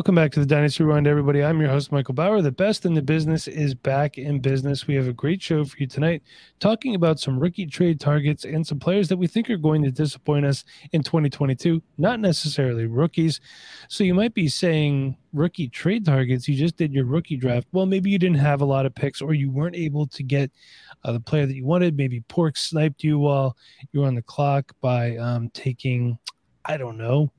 Welcome back to the Dynasty Rewind, everybody. I'm your host, Michael Bauer. The best in the business is back in business. We have a great show for you tonight, talking about some rookie trade targets and some players that we think are going to disappoint us in 2022. Not necessarily rookies. So you might be saying rookie trade targets. You just did your rookie draft. Well, maybe you didn't have a lot of picks, or you weren't able to get uh, the player that you wanted. Maybe Pork sniped you while you were on the clock by um, taking, I don't know,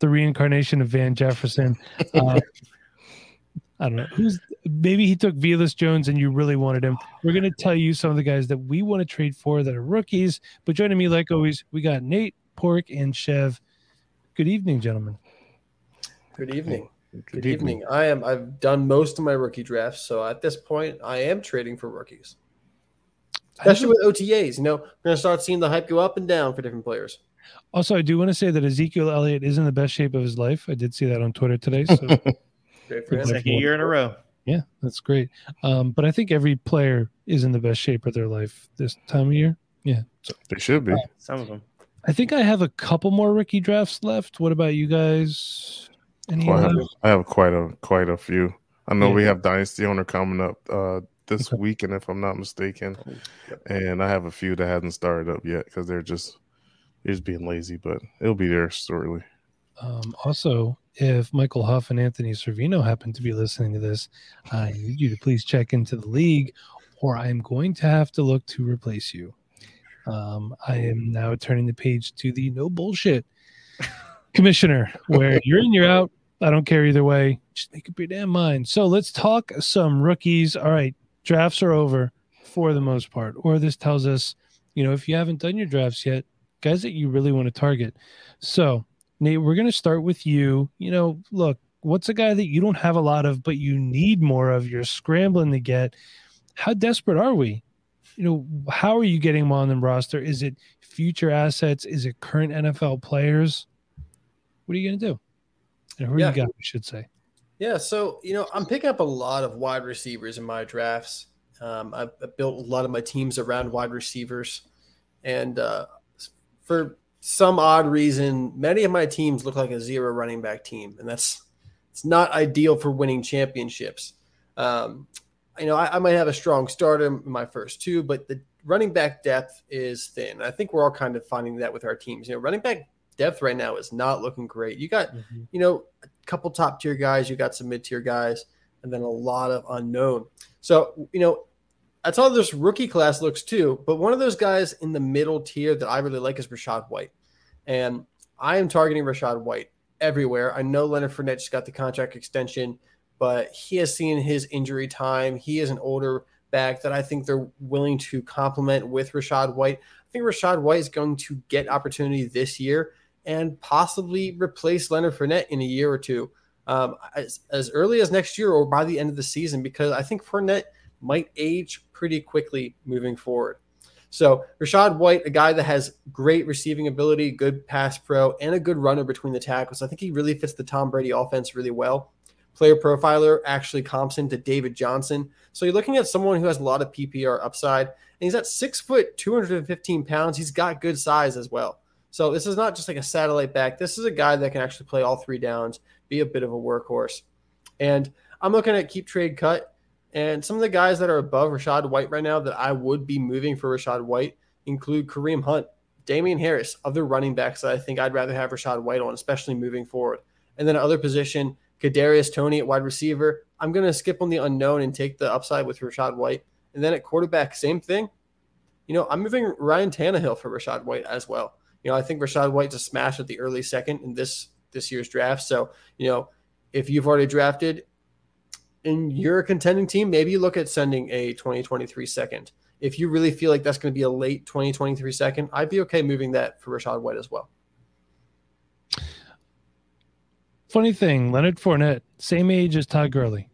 the reincarnation of Van Jefferson. Uh, I don't know who's maybe he took Velus Jones and you really wanted him. We're going to tell you some of the guys that we want to trade for that are rookies. But joining me, like always, we got Nate, Pork, and Chev. Good evening, gentlemen. Good evening. Good, Good evening. evening. I am. I've done most of my rookie drafts, so at this point, I am trading for rookies, especially with OTAs. You know, we're going to start seeing the hype go up and down for different players. Also, I do want to say that Ezekiel Elliott is in the best shape of his life. I did see that on Twitter today. So second year in a row. Yeah, that's great. Um, but I think every player is in the best shape of their life this time of year. Yeah, so, they should be. Uh, Some of them. I think I have a couple more rookie drafts left. What about you guys? Any I, have, I have quite a quite a few. I know yeah. we have Dynasty owner coming up uh, this okay. weekend, if I'm not mistaken, and I have a few that hasn't started up yet because they're just He's being lazy, but it'll be there shortly. Um, also, if Michael Huff and Anthony Servino happen to be listening to this, I need you to please check into the league, or I'm going to have to look to replace you. Um, I am now turning the page to the no bullshit commissioner, where you're in, you're out. I don't care either way. Just make up your damn mind. So let's talk some rookies. All right, drafts are over for the most part, or this tells us, you know, if you haven't done your drafts yet, guys that you really want to target. So, Nate, we're going to start with you. You know, look, what's a guy that you don't have a lot of, but you need more of? You're scrambling to get. How desperate are we? You know, how are you getting them on the roster? Is it future assets? Is it current NFL players? What are you going to do? And who yeah. you got, I should say. Yeah, so you know, I'm picking up a lot of wide receivers in my drafts. Um, I've, I've, built a lot of my teams around wide receivers, and uh, for some odd reason, many of my teams look like a zero running back team, and that's it's not ideal for winning championships. Um, you know, I, I, might have a strong starter in my first two, but the running back depth is thin. I think we're all kind of finding that with our teams. You know, running back depth right now is not looking great. You got, mm-hmm. you know, a couple top tier guys, you got some mid tier guys, and then a lot of unknown. So, you know, that's how this rookie class looks too. But one of those guys in the middle tier that I really like is Rachaad White. And I am targeting Rachaad White everywhere. I know Leonard Fournette just got the contract extension, but he has seen his injury time. He is an older back that I think they're willing to complement with Rachaad White. I think Rachaad White is going to get opportunity this year and possibly replace Leonard Fournette in a year or two, um, as, as early as next year or by the end of the season, because I think Fournette might age pretty quickly moving forward. So Rachaad White, a guy that has great receiving ability, good pass pro, and a good runner between the tackles. I think he really fits the Tom Brady offense really well. Player profiler actually comps him to David Johnson. So you're looking at someone who has a lot of PPR upside, and he's at six foot, 215 pounds. He's got good size as well. So this is not just like a satellite back. This is a guy that can actually play all three downs, be a bit of a workhorse. And I'm looking at keep trade cut. And some of the guys that are above Rachaad White right now that I would be moving for Rachaad White include Kareem Hunt, Damien Harris, other running backs that I think I'd rather have Rachaad White on, especially moving forward. And then other position, Kadarius Toney at wide receiver. I'm going to skip on the unknown and take the upside with Rachaad White. And then at quarterback, same thing. You know, I'm moving Ryan Tannehill for Rachaad White as well. You know, I think Rachaad White's a smash at the early second in this this year's draft. So, you know, if you've already drafted and you're a contending team, maybe you look at sending a 2023 second. If you really feel like that's going to be a late 2023 second, I'd be okay moving that for Rachaad White as well. Funny thing, Leonard Fournette, same age as Todd Gurley.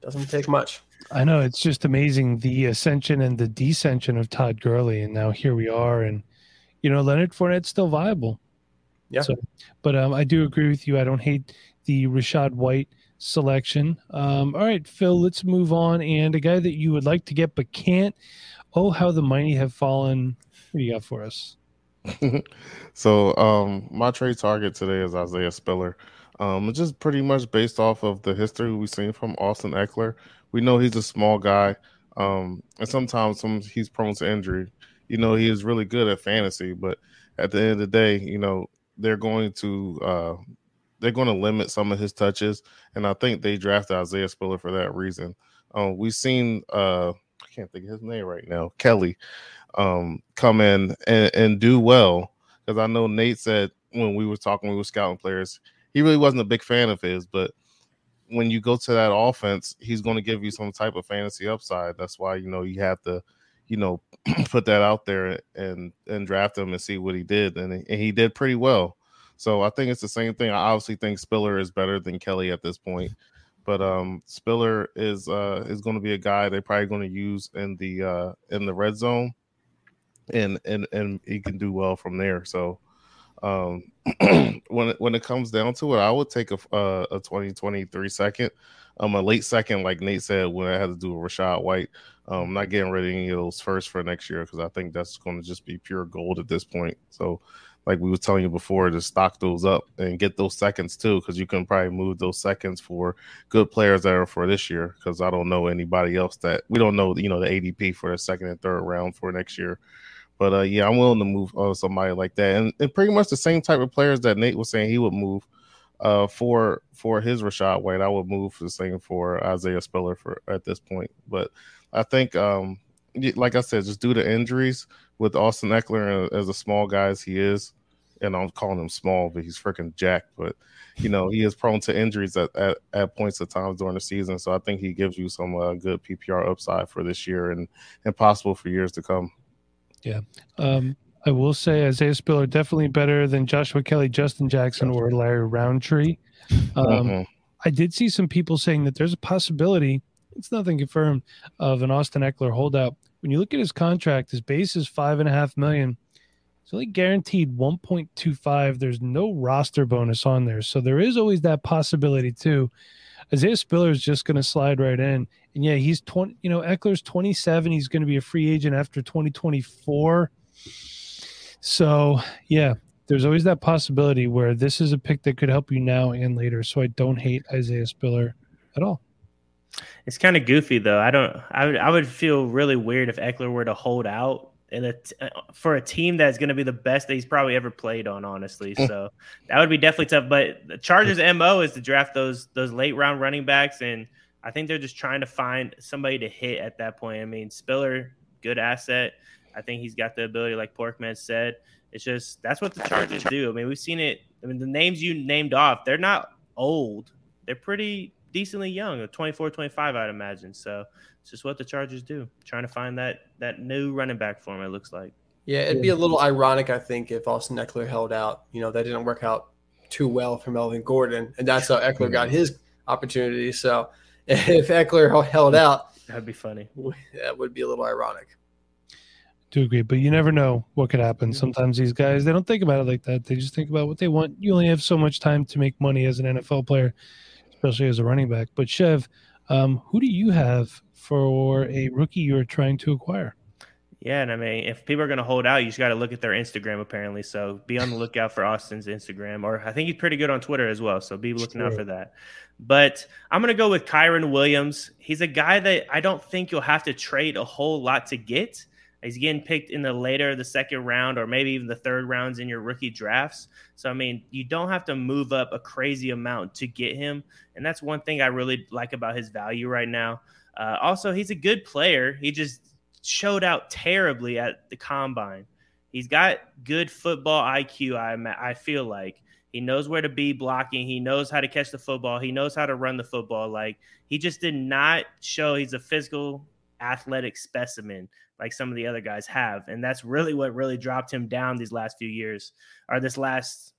Doesn't take much. I know it's just amazing the ascension and the descension of Todd Gurley, and now here we are, and you know Leonard Fournette's still viable. Yeah. So, but um, I do agree with you. I don't hate the Rachaad White selection. Um, all right, Phil, let's move on. And a guy that you would like to get but can't. Oh, how the mighty have fallen. What do you got for us? so um my trade target today is Isaiah Spiller. Um just pretty much based off of the history we've seen from Austin Ekeler. We know he's a small guy. Um and sometimes some he's prone to injury. You know, he is really good at fantasy, but at the end of the day, you know, they're going to uh they're going to limit some of his touches, and I think they drafted Isaiah Spiller for that reason. Um, we've seen uh, I can't think of his name right now, Kelley um, come in and, and do well. Because I know Nate said when we were talking, we were scouting players, he really wasn't a big fan of his, but when you go to that offense, he's going to give you some type of fantasy upside. That's why you know you have to, you know, put that out there and and draft him and see what he did, and, and he did pretty well. So I think it's the same thing. I obviously think Spiller is better than Kelley at this point, but um, Spiller is uh, is going to be a guy they're probably going to use in the uh, in the red zone and and and he can do well from there. So um, when it, when it comes down to it, I would take a uh, a 2023 second, um, a late second, like Nate said, when I had to do a Rachaad White. Um, not getting rid of any of those first for next year because I think that's going to just be pure gold at this point. So, like we were telling you before, to stock those up and get those seconds too, because you can probably move those seconds for good players that are for this year. Because I don't know anybody else that we don't know, you know, the ADP for the second and third round for next year. But uh, yeah, I'm willing to move uh, somebody like that, and, and pretty much the same type of players that Nate was saying he would move uh, for for his Rachaad White. I would move the same for Isaiah Spiller for at this point. But I think, um, like I said, just due to injuries with Austin Ekeler as a small guy as he is, and I'm calling him small, but he's freaking Jack. But you know, he is prone to injuries at, at, at points of times during the season. So I think he gives you some uh, good PPR upside for this year and and possible for years to come. Yeah. Um, I will say Isaiah Spiller definitely better than Joshua Kelley, Justin Jackson, or Larry Rountree. Um, mm-hmm. I did see some people saying that there's a possibility, it's nothing confirmed, of an Austin Ekeler holdout. When you look at his contract, his base is five and a half million. It's only guaranteed 1.25. There's no roster bonus on there. So there is always that possibility too. Isaiah Spiller is just going to slide right in. And yeah, he's 20, you know, Ekeler's 27. He's going to be a free agent after 2024. So yeah, there's always that possibility where this is a pick that could help you now and later. So I don't hate Isaiah Spiller at all. It's kind of goofy though. I don't. I would. I would feel really weird if Ekeler were to hold out and a t- uh, for a team that's going to be the best that he's probably ever played on, honestly. Hmm. So that would be definitely tough. But the Chargers' mo is to draft those those late round running backs, and I think they're just trying to find somebody to hit at that point. I mean, Spiller, good asset. I think he's got the ability, like Porkman said. It's just that's what the Chargers do. I mean, we've seen it. I mean, the names you named off, they're not old. They're pretty decently young, 24, 25, I'd imagine. So it's just what the Chargers do, trying to find that that new running back for him. It looks like. Yeah, it'd be a little ironic, I think, if Austin Ekeler held out. You know, that didn't work out too well for Melvin Gordon, and that's how Ekeler got mm-hmm. his opportunity. So if Ekeler held out, that'd be funny. That would be a little ironic. Do agree, but you never know what could happen. Sometimes these guys they don't think about it like that. They just think about what they want. You only have so much time to make money as an NFL player, especially as a running back. But Chev, um, who do you have for a rookie you're trying to acquire. Yeah, and I mean, if people are going to hold out, you just got to look at their Instagram, apparently. So be on the lookout for Austin's Instagram, or I think he's pretty good on Twitter as well. So be looking out for that. But I'm going to go with Kyren Williams. He's a guy that I don't think you'll have to trade a whole lot to get. He's getting picked in the later, the second round, or maybe even the third rounds in your rookie drafts. So, I mean, you don't have to move up a crazy amount to get him. And that's one thing I really like about his value right now. Uh, also, he's a good player. He just showed out terribly at the combine. He's got good football IQ. I I feel like he knows where to be blocking. He knows how to catch the football. He knows how to run the football. Like he just did not show he's a physical athletic specimen like some of the other guys have. And that's really what really dropped him down these last few years or this last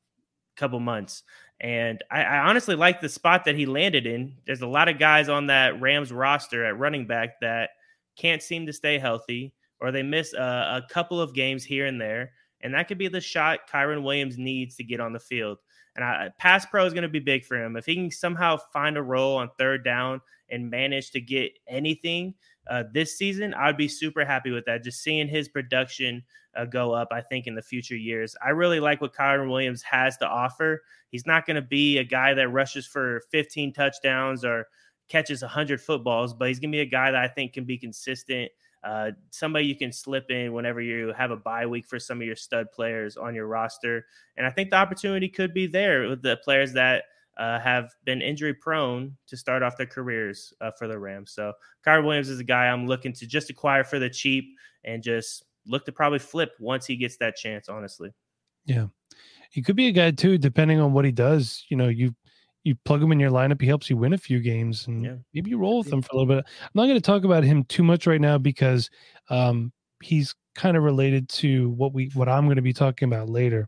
couple months. And I, I, honestly like the spot that he landed in. There's a lot of guys on that Rams roster at running back that can't seem to stay healthy or they miss a, a couple of games here and there. And that could be the shot Kyren Williams needs to get on the field. And I, pass pro is going to be big for him. If he can somehow find a role on third down and manage to get anything uh, this season, I'd be super happy with that. Just seeing his production uh, go up, I think, in the future years. I really like what Kyren Williams has to offer. He's not going to be a guy that rushes for 15 touchdowns or catches 100 footballs, but he's going to be a guy that I think can be consistent. Uh, somebody you can slip in whenever you have a bye week for some of your stud players on your roster. And I think the opportunity could be there with the players that uh, have been injury prone to start off their careers uh, for the Rams. So Kyren Williams is a guy I'm looking to just acquire for the cheap and just look to probably flip once he gets that chance, honestly. Yeah. He could be a guy too, depending on what he does. You know, you you plug him in your lineup, he helps you win a few games, and yeah. maybe you roll with him for a little bit. I'm not going to talk about him too much right now because um, he's kind of related to what we what I'm going to be talking about later.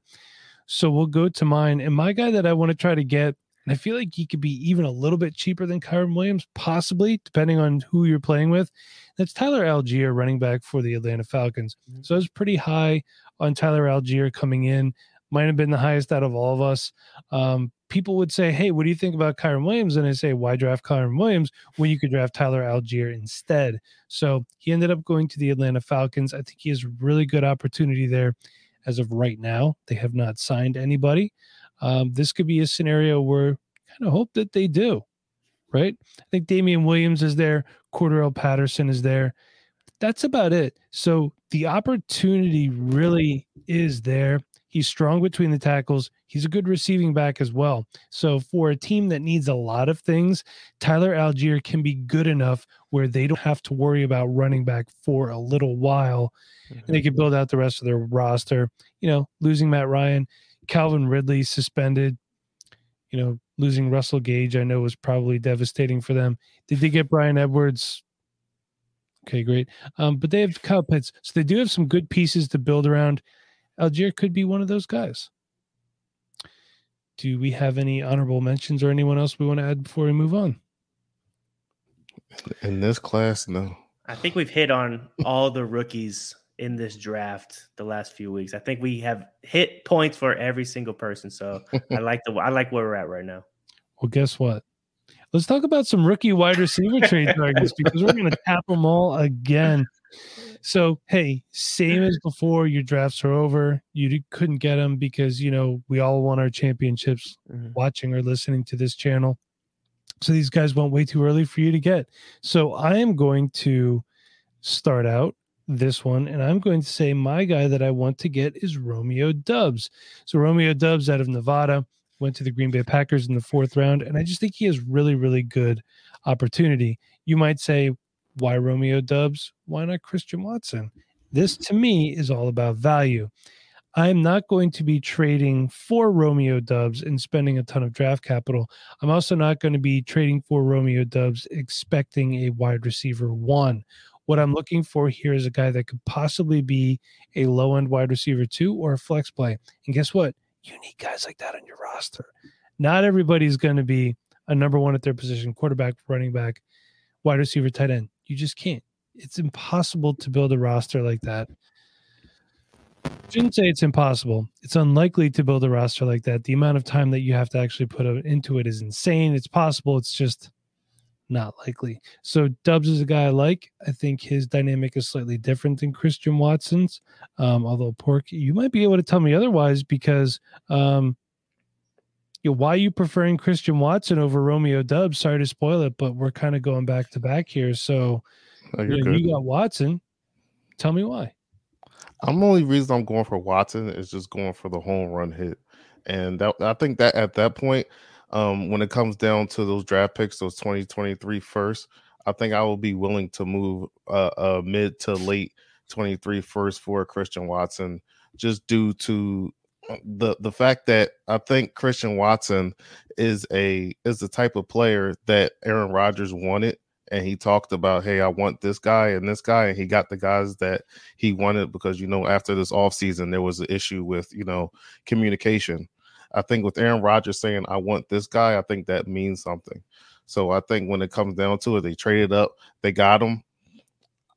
So we'll go to mine, and my guy that I want to try to get, and I feel like he could be even a little bit cheaper than Kyren Williams, possibly depending on who you're playing with. That's Tyler Allgeier, running back for the Atlanta Falcons. Mm-hmm. So I was pretty high on Tyler Allgeier coming in. Might have been the highest out of all of us. Um, people would say, Hey, what do you think about Kyren Williams? And I say, Why draft Kyren Williams when you could draft Tyler Allgeier instead? So he ended up going to the Atlanta Falcons. I think he has a really good opportunity there as of right now. They have not signed anybody. Um, this could be a scenario where kind of hope that they do, right? I think Damien Williams is there, Cordarrelle Patterson is there. That's about it. So the opportunity really is there. He's strong between the tackles. He's a good receiving back as well. So for a team that needs a lot of things, Tyler Allgeier can be good enough where they don't have to worry about running back for a little while, mm-hmm. and they can build out the rest of their roster. You know, losing Matt Ryan, Calvin Ridley suspended. You know, losing Russell Gage, I know was probably devastating for them. Did they get Bryan Edwards? Okay, great. Um, but they have Kyle Pitts, so they do have some good pieces to build around. Allgeier could be one of those guys. Do we have any honorable mentions or anyone else we want to add before we move on? In this class, no. I think we've hit on all the rookies in this draft the last few weeks. I think we have hit points for every single person. So I like the I like where we're at right now. Well, guess what? Let's talk about some rookie wide receiver trade targets because we're going to tap them all again. So, hey, same as before, your drafts are over. You couldn't get them because, you know, we all won our championships mm-hmm. watching or listening to this channel. So these guys went way too early for you to get. So I am going to start out this one and I'm going to say my guy that I want to get is Romeo Doubs. So Romeo Doubs out of Nevada went to the Green Bay Packers in the fourth round. And I just think he has really, really good opportunity. You might say, why Romeo Doubs? Why not Christian Watson? This to me is all about value. I'm not going to be trading for Romeo Doubs and spending a ton of draft capital. I'm also not going to be trading for Romeo Doubs expecting a wide receiver one. What I'm looking for here is a guy that could possibly be a low end wide receiver two or a flex play. And guess what? You need guys like that on your roster. Not everybody's going to be a number one at their position quarterback, running back, wide receiver, tight end. You just can't. It's impossible to build a roster like that. Shouldn't say it's impossible. It's unlikely to build a roster like that. The amount of time that you have to actually put into it is insane. It's possible. It's just not likely. So Doubs is a guy I like. I think his dynamic is slightly different than Christian Watson's. Um, although Pork, you might be able to tell me otherwise because um, you know, why are you preferring Christian Watson over Romeo Doubs? Sorry to spoil it, but we're kind of going back to back here. So oh, you, know, you got Watson. Tell me why. I'm the only reason I'm going for Watson is just going for the home run hit. And that, I think that at that point, um, when it comes down to those draft picks, those 2023 first, I think I will be willing to move uh, uh mid to late 23 first for Christian Watson, just due to the the fact that I think Christian Watson is a is the type of player that Aaron Rodgers wanted and he talked about, hey, I want this guy and this guy, and he got the guys that he wanted because you know after this offseason there was an issue with you know communication. I think with Aaron Rodgers saying I want this guy, I think that means something. So I think when it comes down to it, they traded up, they got him.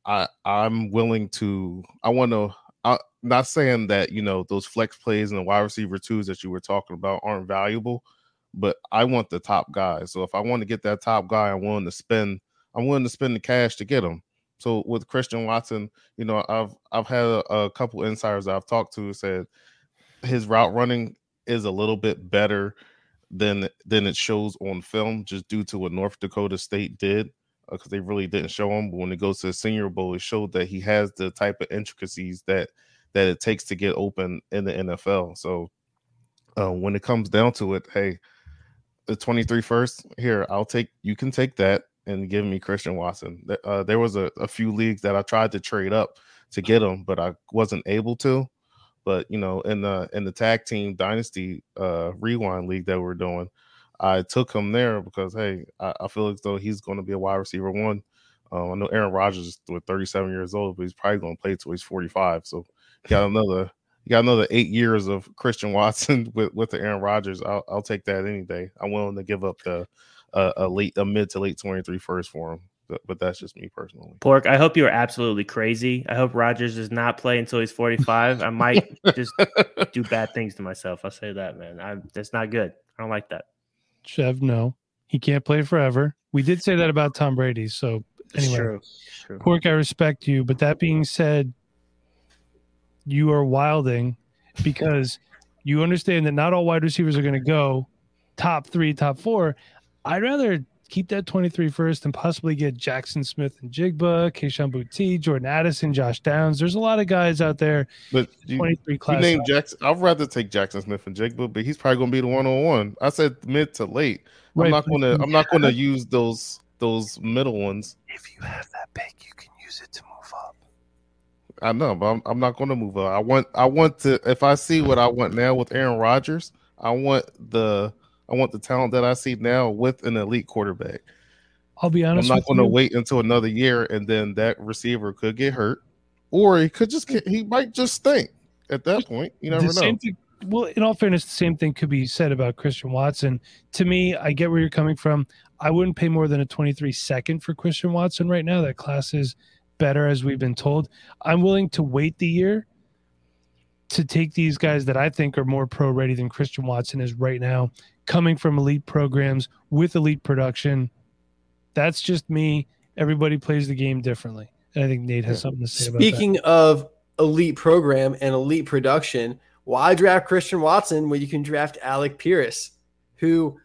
I I'm willing to. I want to. I'm not saying that you know those flex plays and the wide receiver twos that you were talking about aren't valuable, but I want the top guy. So if I want to get that top guy, I'm willing to spend I'm willing to spend the cash to get him. So with Christian Watson, you know, I've I've had a, a couple insiders I've talked to said his route running is a little bit better than than it shows on film, just due to what North Dakota State did, because uh, they really didn't show him. But when it goes to the Senior Bowl, it showed that he has the type of intricacies that that it takes to get open in the NFL. So uh, when it comes down to it, hey, the 23 first here, I'll take. You can take that and give me Christian Watson. Uh, there was a, a, few leagues that I tried to trade up to get him, but I wasn't able to. But you know, in the in the tag team dynasty uh, rewind league that we're doing, I took him there because hey, I, I feel as though he's going to be a wide receiver one. Um, I know Aaron Rodgers is 37 years old, but he's probably going to play till he's 45. So got another you got another eight years of Christian Watson with with the Aaron Rodgers. I'll, I'll take that any day. I'm willing to give up the a, a late, a mid to late 23 first for him. But, but that's just me personally. Pork, I hope you are absolutely crazy. I hope Rodgers does not play until he's 45. I might just do bad things to myself. I'll say that, man. I, that's not good. I don't like that. Chev, no, he can't play forever. We did say that about Tom Brady. So anyway, true. True. Pork, I respect you. But that being said, you are wilding because you understand that not all wide receivers are going to go top three, top four. I'd rather keep that 23 first and possibly get Jackson Smith-Njigba, Kayshon Boutte, Jordan Addison, Josh Downs. There's a lot of guys out there. But you, 23 class. You name Jackson. I'd rather take Jackson Smith-Njigba, but he's probably going to be the one on one. I said mid to late. Right, I'm not going to. I'm not going to use those those middle ones. If you have that pick, you can use it to move up. I know, but I'm, I'm not going to move up. I want. I want to. If I see what I want now with Aaron Rodgers, I want the I want the talent that I see now with an elite quarterback. I'll be honest. I'm not going to wait until another year, and then that receiver could get hurt, or he could just get, he might just stink at that point. You never know. Thing, well, in all fairness, the same thing could be said about Christian Watson. To me, I get where you're coming from. I wouldn't pay more than a 23 second for Christian Watson right now. That class is better, as we've been told. I'm willing to wait the year to take these guys that I think are more pro ready than Christian Watson is right now coming from elite programs with elite production. That's just me. Everybody plays the game differently. And I think Nate has something to say Speaking of elite program and elite production, why draft Christian Watson when you can draft Alec Pierce, who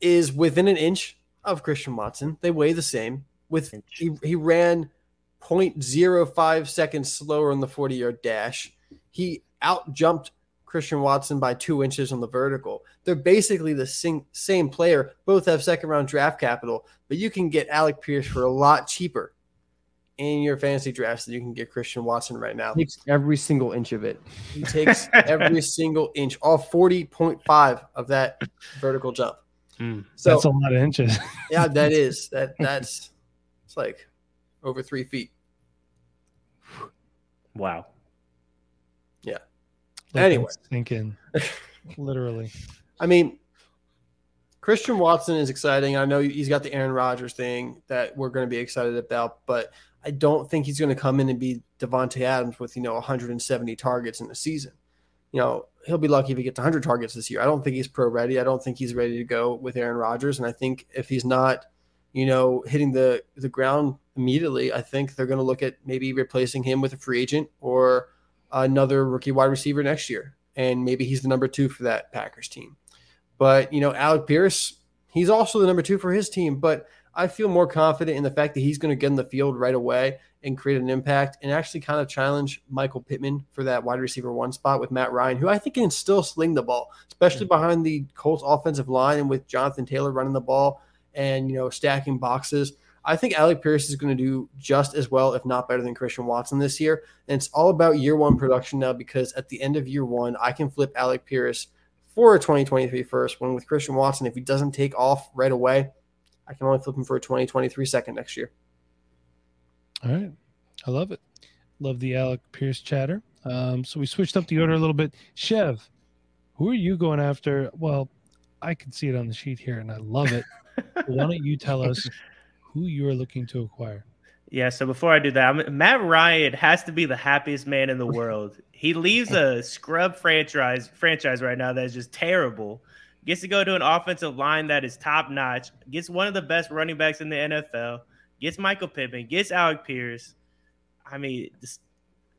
is within an inch of Christian Watson? They weigh the same. With he, he ran 0.05 seconds slower on the 40 yard dash. He out jumped Christian Watson by two inches on the vertical. They're basically the same, same player. Both have second round draft capital, but you can get Alec Pierce for a lot cheaper in your fantasy drafts than you can get Christian Watson right now. He takes every single inch of it. He takes every single inch, all 40.5 of that vertical jump. Mm, so that's a lot of inches. yeah, that is. That that's it's like over three feet. Wow. Let anyway, thinking literally. I mean, Christian Watson is exciting. I know he's got the Aaron Rodgers thing that we're going to be excited about, but I don't think he's going to come in and be Davante Adams with you know 170 targets in the season. You know, he'll be lucky if he gets 100 targets this year. I don't think he's pro ready. I don't think he's ready to go with Aaron Rodgers, and I think if he's not, you know, hitting the the ground immediately, I think they're going to look at maybe replacing him with a free agent or another rookie wide receiver next year. And maybe he's the number two for that Packers team. But, you know, Alec Pierce, he's also the number two for his team. But I feel more confident in the fact that he's going to get in the field right away and create an impact and actually kind of challenge Michael Pittman for that wide receiver one spot with Matt Ryan, who I think can still sling the ball, especially mm-hmm. behind the Colts offensive line and with Jonathan Taylor running the ball and, you know, stacking boxes. I think Alec Pierce is going to do just as well, if not better, than Christian Watson this year. And it's all about year one production now because at the end of year one, I can flip Alec Pierce for a 2023 first. When with Christian Watson, if he doesn't take off right away, I can only flip him for a 2023 second next year. All right. I love it. Love the Alec Pierce chatter. Um, so we switched up the order a little bit. Chev, who are you going after? Well, I can see it on the sheet here and I love it. Why don't you tell us who you are looking to acquire? Yeah, so before I do that, I'm, Matt Ryan has to be the happiest man in the world. He leaves a scrub franchise franchise right now that is just terrible. Gets to go to an offensive line that is top notch. Gets one of the best running backs in the NFL. Gets Michael Pittman. Gets Alec Pierce. I mean, this,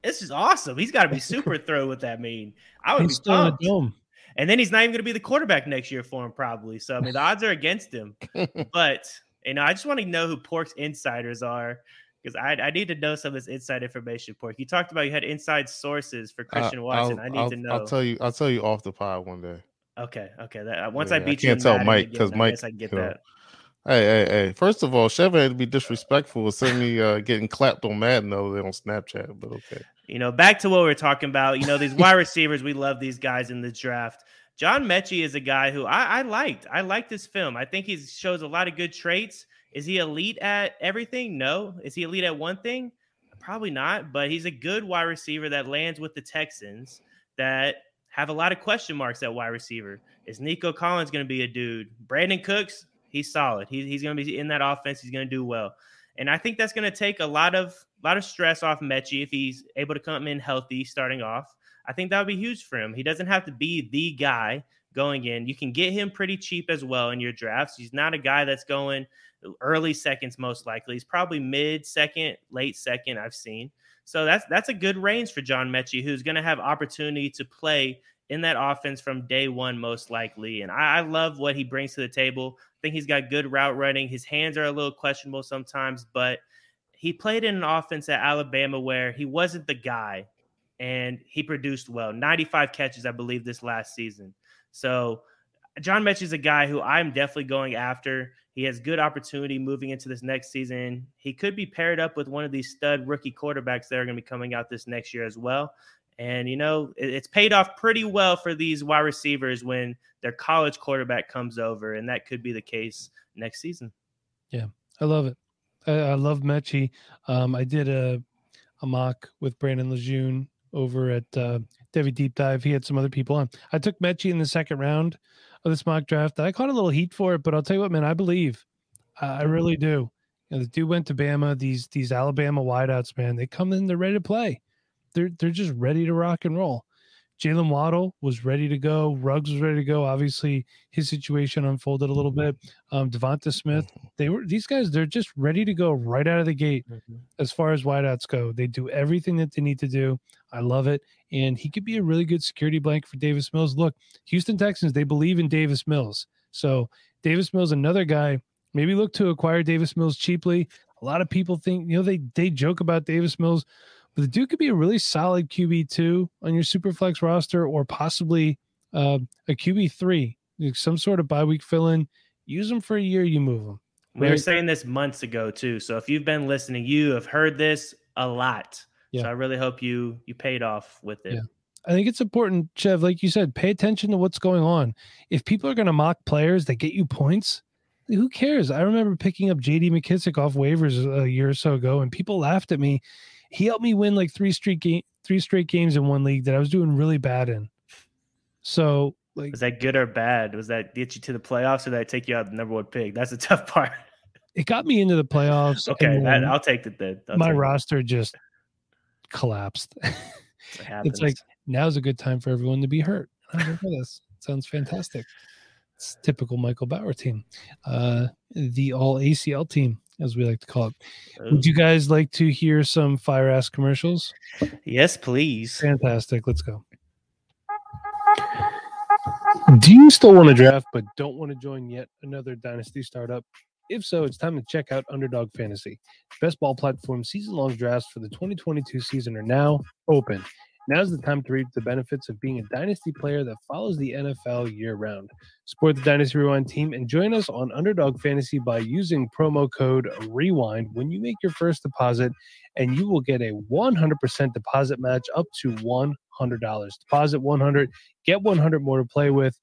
this is awesome. He's got to be super thrilled with that. mean, I would He's be still in the pumped. And then he's not even going to be the quarterback next year for him, probably. So I mean, the odds are against him. But you know, I just want to know who Pork's insiders are because I, I need to know some of this inside information. Pork, you talked about you had inside sources for Christian I- Watson. I'll- I need I'll- to know. I'll tell you. I'll tell you off the pod one day. okay, okay. That, uh, once Yeah, I I beat you, can't tell Madden Mike, because Mike, guess I get you know, that. Hey, hey, hey! First of all, Chevy had to be disrespectful with me uh, getting clapped on Madden the other day on Snapchat. But okay, You know, back to what we are talking about. You know, these wide receivers, we love these guys in the draft. John Metchie is a guy who I, I liked. I liked this film. I think he shows a lot of good traits. Is he elite at everything? No. Is he elite at one thing? Probably not. But he's a good wide receiver that lands with the Texans that have a lot of question marks at wide receiver. Is Nico Collins going to be a dude? Brandin Cooks, he's solid. He, he's going to be in that offense. He's going to do well. And I think that's going to take a lot of a lot of stress off Metchie if he's able to come in healthy starting off. I think that would be huge for him. He doesn't have to be the guy going in. You can get him pretty cheap as well in your drafts. He's not a guy that's going early seconds most likely. He's probably mid second, late second I've seen. So that's that's a good range for John Metchie, who's going to have opportunity to play in that offense from day one most likely. And I, I love what he brings to the table. I think he's got good route running. His hands are a little questionable sometimes, but he played in an offense at Alabama where he wasn't the guy and he produced well. 95 catches i believe this last season. So john Metchie is a guy who i'm definitely going after. He has good opportunity moving into this next season. He could be paired up with one of these stud rookie quarterbacks that are going to be coming out this next year as well. And you know it- it's paid off pretty well for these wide receivers when their college quarterback comes over and that could be the case next season. Yeah, I love it. I, I love Metchie. Um, I did a a mock with Brandon Lejeune over at uh, Devi Deep Dive. He had some other people on. I took Metchie in the second round of this mock draft. I caught a little heat for it, but I'll tell you what, man, I believe. I I really do. You know, the dude went to Bama. These these Alabama wideouts, man, they come in, they're ready to play. They're they're just ready to rock and roll. Jaylen Waddle was ready to go. Ruggs was ready to go. Obviously, his situation unfolded a little mm-hmm. bit. Um, Devonta Smith, mm-hmm. they were these guys. They're just ready to go right out of the gate mm-hmm. as far as wideouts go. They do everything that they need to do. I love it, and he could be a really good security blanket for Davis Mills. Look, Houston Texans, they believe in Davis Mills. So Davis Mills, another guy. Maybe look to acquire Davis Mills cheaply. A lot of people think you know they they joke about Davis Mills, but the dude could be a really solid QB two on your super flex roster, or possibly uh, a QB three, some sort of bye week fill in. Use them for a year, you move them. We were saying this months ago too. So if you've been listening, you have heard this a lot. Yeah. So I really hope you you paid off with it. Yeah. I think it's important, Chev, like you said, pay attention to what's going on. If people are going to mock players that get you points, who cares? I remember picking up JD McKissic off waivers a year or so ago, and people laughed at me. He helped me win like three straight game, three straight games in one league that I was doing really bad in. So, like, Was that good or bad? Was that get you to the playoffs or did that take you out the number one pick? That's the tough part. it got me into the playoffs. okay, that, I'll take it then. I'll my take it. roster just collapsed. It it's like now's a good time for everyone to be hurt. I was like, "Oh, this sounds fantastic. It's typical Michael Bauer team, uh, the all ACL team, as we like to call it. Would you guys like to hear some fire ass commercials? yes, please. Fantastic. Let's go. Do you still want to draft but don't want to join yet another dynasty startup? If so, it's time to check out Underdog Fantasy. Best ball platform season long drafts for the 2022 season are now open. Now's the time to reap the benefits of being a dynasty player that follows the NFL year round. Support the Dynasty Rewind team and join us on Underdog Fantasy by using promo code REWIND when you make your first deposit, and you will get a 100% deposit match up to $100. Deposit 100, get 100 more to play with.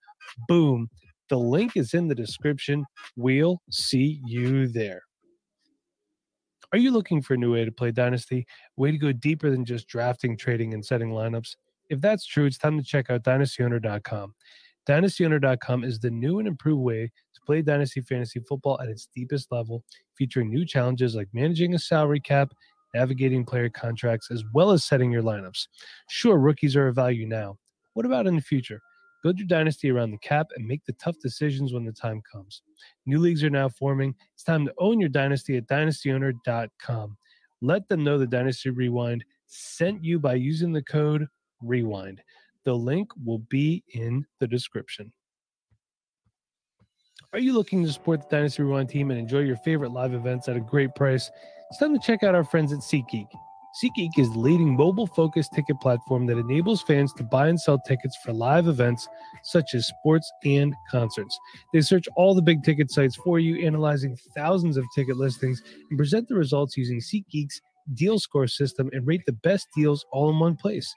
Boom. The link is in the description. We'll see you there. Are you looking for a new way to play Dynasty? Way to go deeper than just drafting, trading, and setting lineups? If that's true, it's time to check out dynastyowner.com. DynastyOwner.com is the new and improved way to play Dynasty Fantasy Football at its deepest level, featuring new challenges like managing a salary cap, navigating player contracts, as well as setting your lineups. Sure, rookies are a value now. What about in the future? Build your dynasty around the cap and make the tough decisions when the time comes. New leagues are now forming. It's time to own your dynasty at dynastyowner.com. Let them know the Dynasty Rewind sent you by using the code REWIND. The link will be in the description. Are you looking to support the Dynasty Rewind team and enjoy your favorite live events at a great price? It's time to check out our friends at SeatGeek. SeatGeek is the leading mobile focused ticket platform that enables fans to buy and sell tickets for live events such as sports and concerts. They search all the big ticket sites for you, analyzing thousands of ticket listings, and present the results using SeatGeek's deal score system and rate the best deals all in one place.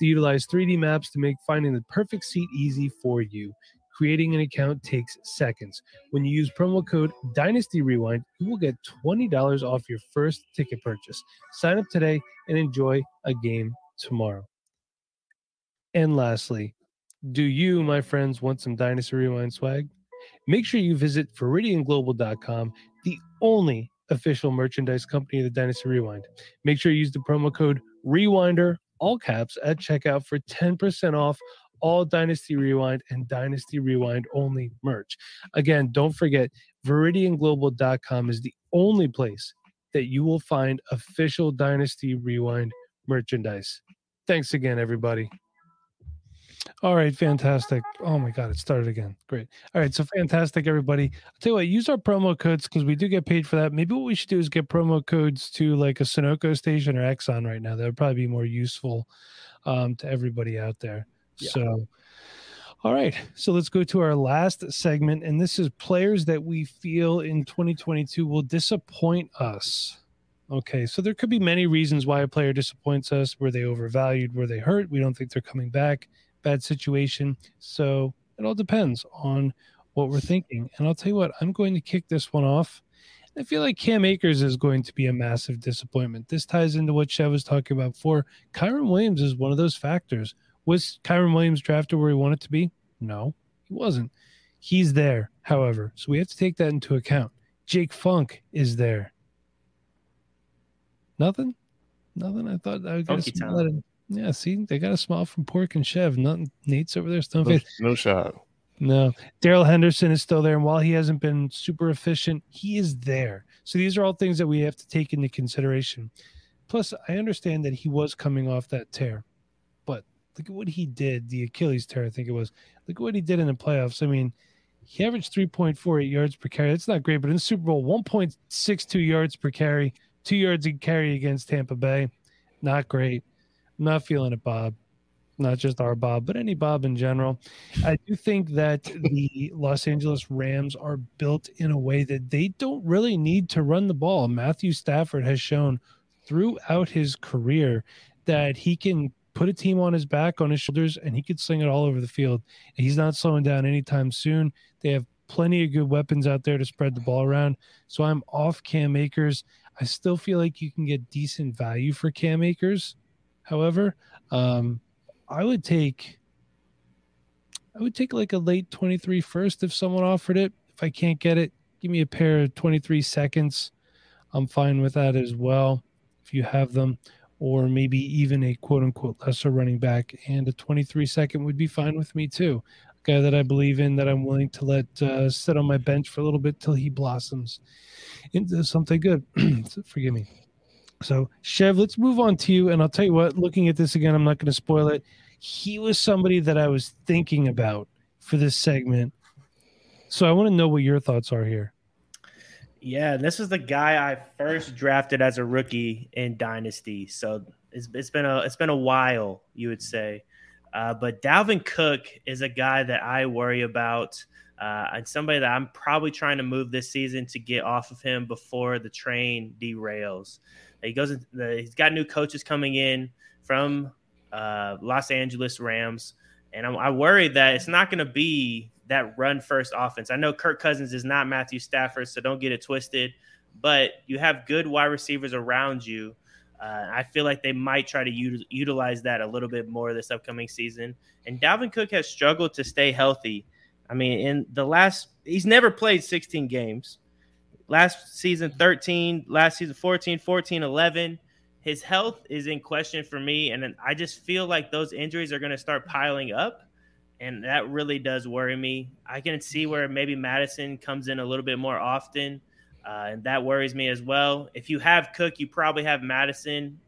They utilize 3D maps to make finding the perfect seat easy for you. Creating an account takes seconds. When you use promo code Dynasty Rewind, you will get $20 off your first ticket purchase. Sign up today and enjoy a game tomorrow. And lastly, do you, my friends, want some Dynasty Rewind swag? Make sure you visit VeridianGlobal.com, the only official merchandise company of the Dynasty Rewind. Make sure you use the promo code REWINDER, all caps, at checkout for 10% off all Dynasty Rewind and Dynasty Rewind only merch. Again, don't forget, VeridianGlobal.com is the only place that you will find official Dynasty Rewind merchandise. Thanks again, everybody. All right, fantastic. Oh my God, it started again. Great. All right, so fantastic, everybody. I'll tell you what, use our promo codes because we do get paid for that. Maybe what we should do is get promo codes to like a Sunoco station or Exxon right now. That would probably be more useful um, to everybody out there. So, all right. So let's go to our last segment. And this is players that we feel in 2022 will disappoint us. Okay. So there could be many reasons why a player disappoints us. Were they overvalued? Were they hurt? We don't think they're coming back. Bad situation. So it all depends on what we're thinking. And I'll tell you what, I'm going to kick this one off. I feel like Cam Akers is going to be a massive disappointment. This ties into what Chev was talking about before. Kyren Williams is one of those factors. Was Kyren Williams drafted where he wanted to be? No, he wasn't. He's there, however, so we have to take that into account. Jake Funk is there. Nothing? Nothing? I thought I would get a smile at him. Yeah, see, they got a smile from Pork and Chev. Nothing. Nate's over there, stone no, no shot. No. Darrell Henderson is still there. And while he hasn't been super efficient, he is there. So these are all things that we have to take into consideration. Plus, I understand that he was coming off that tear. Look at what he did, the Achilles tear, I think it was. Look at what he did in the playoffs. I mean, he averaged 3.48 yards per carry. That's not great, but in the Super Bowl, 1.62 yards per carry, two yards a carry against Tampa Bay. Not great. I'm not feeling it, Bob. Not just our Bob, but any Bob in general. I do think that the Los Angeles Rams are built in a way that they don't really need to run the ball. Matthew Stafford has shown throughout his career that he can put a team on his back, on his shoulders, and he could sling it all over the field. He's not slowing down anytime soon. They have plenty of good weapons out there to spread the ball around. So I'm off Cam Akers. I still feel like you can get decent value for Cam Akers. However, um, I would take I would take like a late 23 first if someone offered it. If I can't get it, give me a pair of 23 seconds. I'm fine with that as well if you have them or maybe even a quote unquote lesser running back. And a 23 second would be fine with me too. A guy that I believe in that I'm willing to let uh, sit on my bench for a little bit till he blossoms into something good. Forgive me. So, Chev, let's move on to you. And I'll tell you what, looking at this again, I'm not going to spoil it. He was somebody that I was thinking about for this segment. So, I want to know what your thoughts are here. Yeah, this is the guy I first drafted as a rookie in Dynasty. So it's, it's been a it's been a while, you would say. Uh, but Dalvin Cook is a guy that I worry about, uh, and somebody that I'm probably trying to move this season to get off of him before the train derails. He goes. He's got new coaches coming in from uh, Los Angeles Rams, and I'm, I worry that it's not going to be that run first offense. I know Kirk Cousins is not Matthew Stafford, so don't get it twisted, but you have good wide receivers around you. Uh, I feel like they might try to u- utilize that a little bit more this upcoming season. And Dalvin Cook has struggled to stay healthy. I mean, in the last, he's never played 16 games. Last season, 13, last season, 14, 14, 11 his health is in question for me, and I just feel like those injuries are going to start piling up, and that really does worry me. I can see where maybe Mattison comes in a little bit more often, uh, and that worries me as well. If you have Cook, you probably have Mattison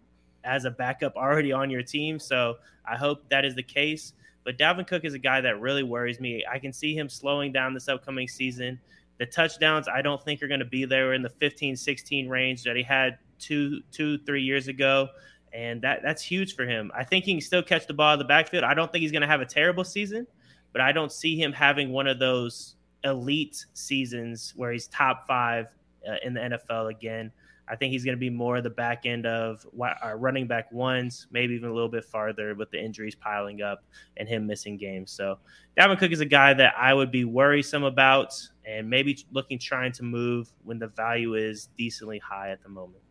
as a backup already on your team, so I hope that is the case. But Dalvin Cook is a guy that really worries me. I can see him slowing down this upcoming season. The touchdowns, I don't think are going to be there in the 15, 16 range that he had two, two, three years ago, and that that's huge for him. I think he can still catch the ball in the backfield. I don't think he's going to have a terrible season, but I don't see him having one of those elite seasons where he's top five uh, in the NFL again. I think he's going to be more the back end of uh, running back ones, maybe even a little bit farther with the injuries piling up and him missing games. So Dalvin Cook is a guy that I would be worrisome about and maybe looking trying to move when the value is decently high at the moment.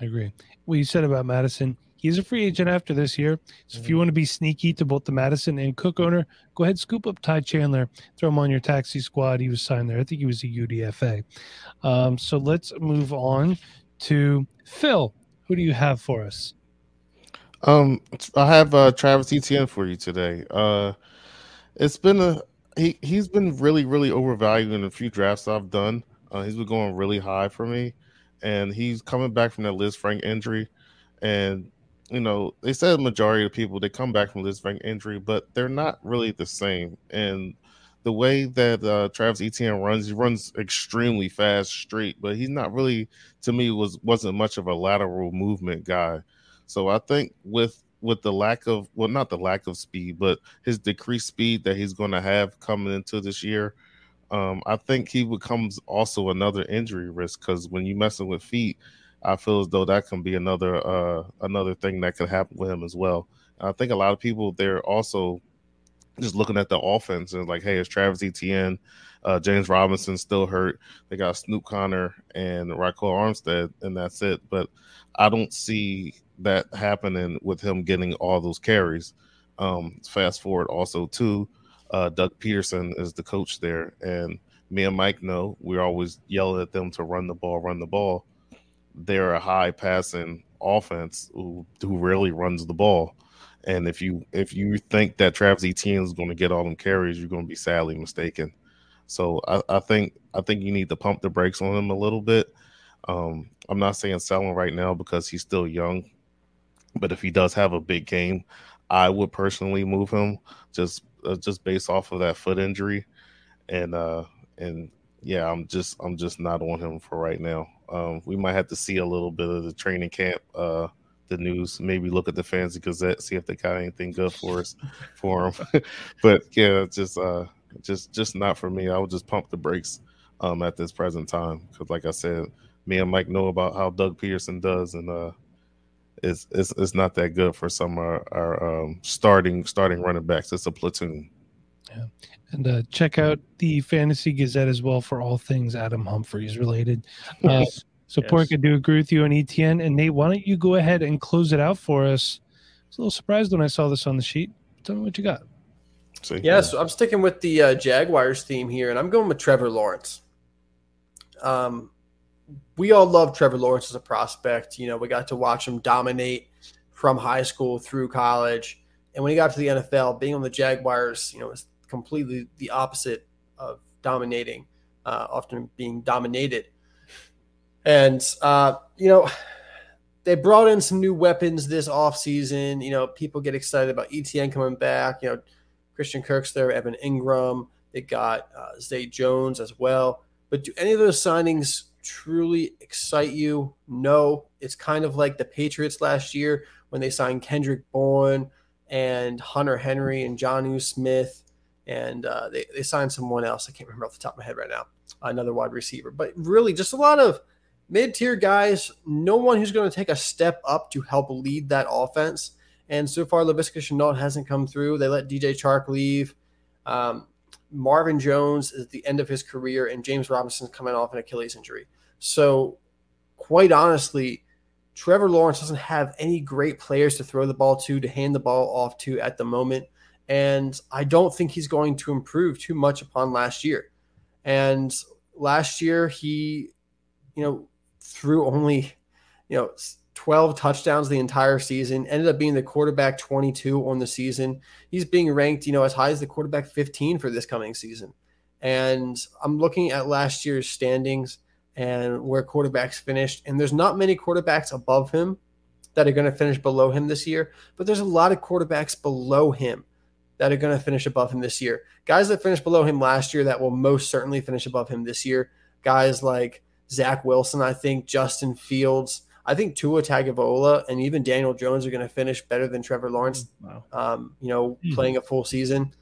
I agree. What you said about Mattison, he's a free agent after this year. So mm-hmm. if you mm-hmm. want to be sneaky to both the Mattison and Cook owner, go ahead scoop up Ty Chandler, throw him on your taxi squad. He was signed there. I think he was a UDFA. Um, so let's move on to Phil. Who do you have for us? Um, I have uh, Travis Etienne for you today. Uh, it's been a he he's been really really overvalued in a few drafts I've done. Uh, he's been going really high for me and he's coming back from that Lisfranc injury. And you know, they said the majority of people they come back from Lisfranc injury, but they're not really the same. And the way that uh, Travis Etienne runs, he runs extremely fast, straight, but he's not really, to me, was wasn't much of a lateral movement guy. So I think with with the lack of well, not the lack of speed, but his decreased speed that he's going to have coming into this year, um, I think he becomes also another injury risk because when you're messing with feet, I feel as though that can be another uh, another thing that can happen with him as well. I think a lot of people they're also just looking at the offense and like, hey, it's Travis Etienne, uh, James Robinson still hurt. They got Snoop Conner and Ryquell Armstead, and that's it. But I don't see that happening with him getting all those carries. Um, fast forward also too uh, Doug Pederson is the coach there, and me and Mike know we're always yelling at them to run the ball, run the ball. They're a high passing offense who who rarely runs the ball. And if you if you think that Travis Etienne is going to get all them carries, you're going to be sadly mistaken. So I, I, think I think you need to pump the brakes on him a little bit. Um, I'm not saying sell him right now because he's still young, but if he does have a big game, I would personally move him just uh, just based off of that foot injury, and uh, and yeah, I'm just I'm just not on him for right now. Um, we might have to see a little bit of the training camp, uh, the news. Maybe look at the Fantasy Gazette, see if they got anything good for us for him. but yeah, just uh, just just not for me. I would just pump the brakes um, at this present time because, like I said, me and Mike know about how Doug Pederson does, and uh, it's it's, it's not that good for some of our, our um, starting starting running backs. It's a platoon. Yeah, and uh, check out the Fantasy Gazette as well for all things Adam Humphries related. Uh, so, yes. Pork, I do agree with you on ETN. And Nate, why don't you go ahead and close it out for us? I was a little surprised when I saw this on the sheet. Tell me what you got. See, yeah, so I'm sticking with the uh, Jaguars theme here, and I'm going with Trevor Lawrence. Um, we all love Trevor Lawrence as a prospect. You know, we got to watch him dominate from high school through college. And when he got to the NFL, being on the Jaguars, you know, was completely the opposite of dominating, uh, often being dominated. And, uh, you know, they brought in some new weapons this offseason. You know, people get excited about ETN coming back. You know, Christian Kirk's there, Evan Engram. They got uh, Zay Jones as well. But do any of those signings truly excite you? No. It's kind of like the Patriots last year when they signed Kendrick Bourne and Hunter Henry and Jonnu Smith. And uh, they, they signed someone else. I can't remember off the top of my head right now. Another wide receiver. But really, just a lot of mid tier guys. No one who's going to take a step up to help lead that offense. And so far, Laviska Shenault hasn't come through. They let DJ Chark leave. Um, Marvin Jones is at the end of his career, and James Robinson's coming off an Achilles injury. So, quite honestly, Trevor Lawrence doesn't have any great players to throw the ball to, to hand the ball off to at the moment. And I don't think he's going to improve too much upon last year. And last year, he, you know, threw only, you know, 12 touchdowns the entire season, ended up being the quarterback 22 on the season. He's being ranked, you know, as high as the quarterback 15 for this coming season. And I'm looking at last year's standings and where quarterbacks finished, and there's not many quarterbacks above him that are going to finish below him this year, but there's a lot of quarterbacks below him that are going to finish above him this year. Guys that finished below him last year that will most certainly finish above him this year. Guys like Zach Wilson, I think, Justin Fields, I think Tua Tagovailoa and even Daniel Jones are going to finish better than Trevor Lawrence. Wow. Um, you know, Hmm. playing a full season.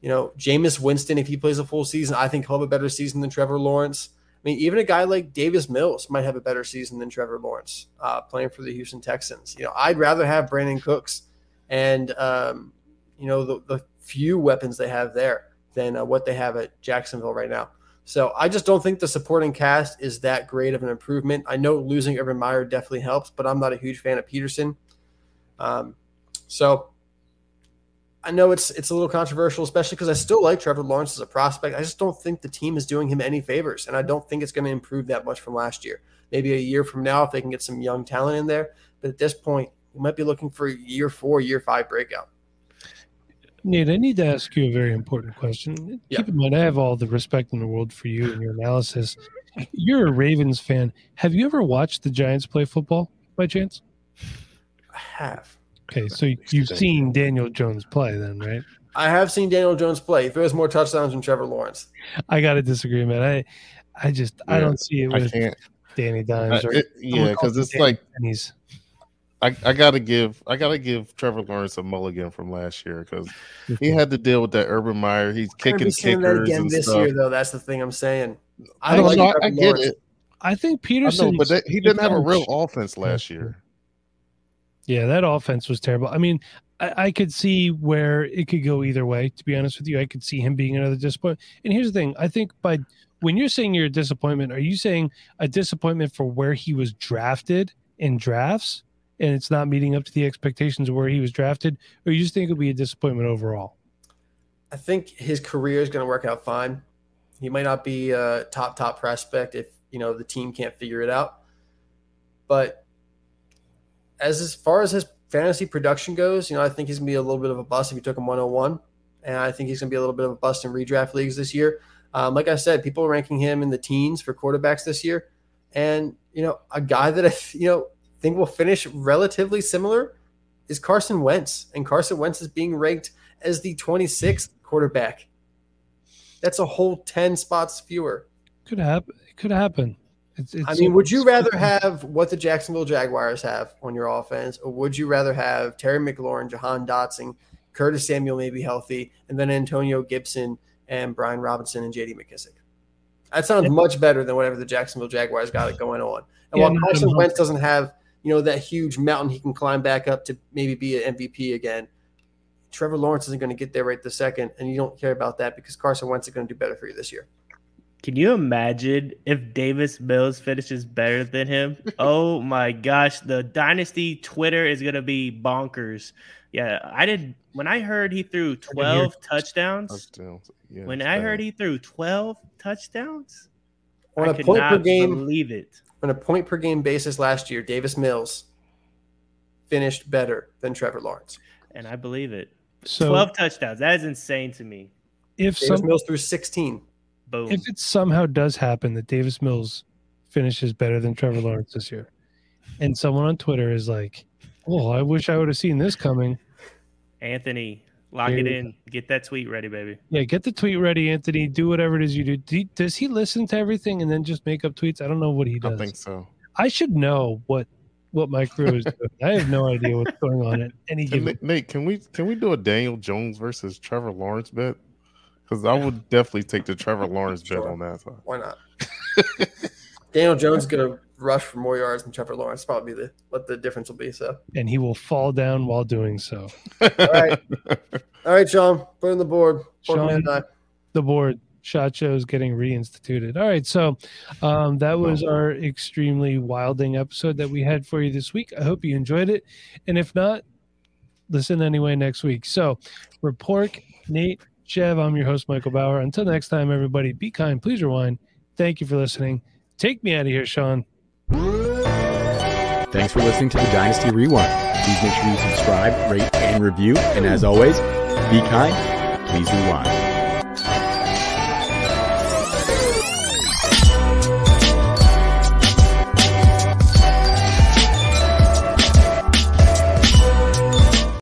You know, Jameis Winston, if he plays a full season, I think he'll have a better season than Trevor Lawrence. I mean, even a guy like Davis Mills might have a better season than Trevor Lawrence uh, playing for the Houston Texans. You know, I'd rather have Brandin Cooks and um, you know the, the few weapons they have there than uh, what they have at Jacksonville right now. So I just don't think the supporting cast is that great of an improvement. I know losing Urban Meyer definitely helps, but I'm not a huge fan of Pederson. Um, so I know it's it's a little controversial, especially because I still like Trevor Lawrence as a prospect. I just don't think the team is doing him any favors, and I don't think it's going to improve that much from last year. Maybe a year from now, if they can get some young talent in there, but at this point, we might be looking for year four, year five breakout. Nate, I need to ask you a very important question. Yeah. Keep in mind, I have all the respect in the world for you and your analysis. You're a Ravens fan. Have you ever watched the Giants play football by chance? I have. Okay, so you've seen Daniel Jones play then, right? I have seen Daniel Jones play. He throws more touchdowns than Trevor Lawrence. I got to disagree, man. I, I just I don't see it I with can't. Danny I, Dimes or it, yeah, because it's like pennies. I, I gotta give I gotta give Trevor Lawrence a mulligan from last year because he had to deal with that Urban Meyer. He's kicking be that kickers again and this stuff. year, though. That's the thing I'm saying. I don't like know. I Trevor get Lawrence. it. I think I Pederson, know, but that, he didn't have a real offense last year. Yeah, that offense was terrible. I mean, I, I could see where it could go either way. To be honest with you, I could see him being another disappointment. And here's the thing: I think by when you're saying you're a disappointment, are you saying a disappointment for where he was drafted in drafts, and it's not meeting up to the expectations of where he was drafted, or you just think it'll be a disappointment overall? I think his career is going to work out fine. He might not be a top top prospect if you know the team can't figure it out. But as as far as his fantasy production goes, you know, I think he's going to be a little bit of a bust if you took him 101, and I think he's going to be a little bit of a bust in redraft leagues this year. Um, like I said, people are ranking him in the teens for quarterbacks this year, and you know, a guy that I you know think will finish relatively similar is Carson Wentz, and Carson Wentz is being ranked as the 26th quarterback. That's a whole 10 spots fewer. Could happen. It could happen. It's, it's, I mean, would you rather have what the Jacksonville Jaguars have on your offense, or would you rather have Terry McLaurin, Jahan Dotson, Curtis Samuel maybe healthy, and then Antonio Gibson and Brian Robinson and JD McKissic? That sounds much better than whatever the Jacksonville Jaguars got it going on. And Yeah, while Carson. Wentz doesn't have, you know, that huge mountain he can climb back up to maybe be an MVP again, Trevor Lawrence isn't going to get there right this second, and you don't care about that because Carson Wentz is going to do better for you this year. Can you imagine if Davis Mills finishes better than him? oh my gosh, the dynasty Twitter is gonna be bonkers. Yeah, I did when I heard he threw twelve it. touchdowns. Touchdowns. Yeah, When I bad. heard he threw twelve touchdowns, On I a could point per not game, believe it. On a point per game basis last year, Davis Mills finished better than Trevor Lawrence. And I believe it. So Twelve touchdowns. That is insane to me. if Davis some Mills threw 16. Boom. if it somehow does happen that Davis Mills finishes better than Trevor Lawrence this year, and someone on Twitter is like, "Oh, I wish I would have seen this coming." Anthony, lock There it in. Get that tweet ready, baby. Yeah, get the tweet ready, Anthony. Do whatever it is you do. do. Does he listen to everything and then just make up tweets? I don't know what he does. I think so. I should know what what my crew is doing. I have no idea what's going on at any given. Nate, Nate, can we can we do a Daniel Jones versus Trevor Lawrence bet? Because I would definitely take the Trevor Lawrence bet on that. Side. Why not? Daniel Jones is going to rush for more yards than Trevor Lawrence. Probably be the what the difference will be. So, And he will fall down while doing so. all right, all right, Sean, put in the board. Sean, the board. Shot shows getting reinstituted. All right, so um, that was our extremely wilding episode that we had for you this week. I hope you enjoyed it, and if not, listen anyway next week. So, report Nate, Chev. I'm your host Michael Bauer. Until next time, everybody, be kind, please rewind. Thank you for listening. Take me out of here, Sean. Thanks for listening to the Dynasty Rewind. Please make sure you subscribe, rate, and review. And as always, be kind, please rewind.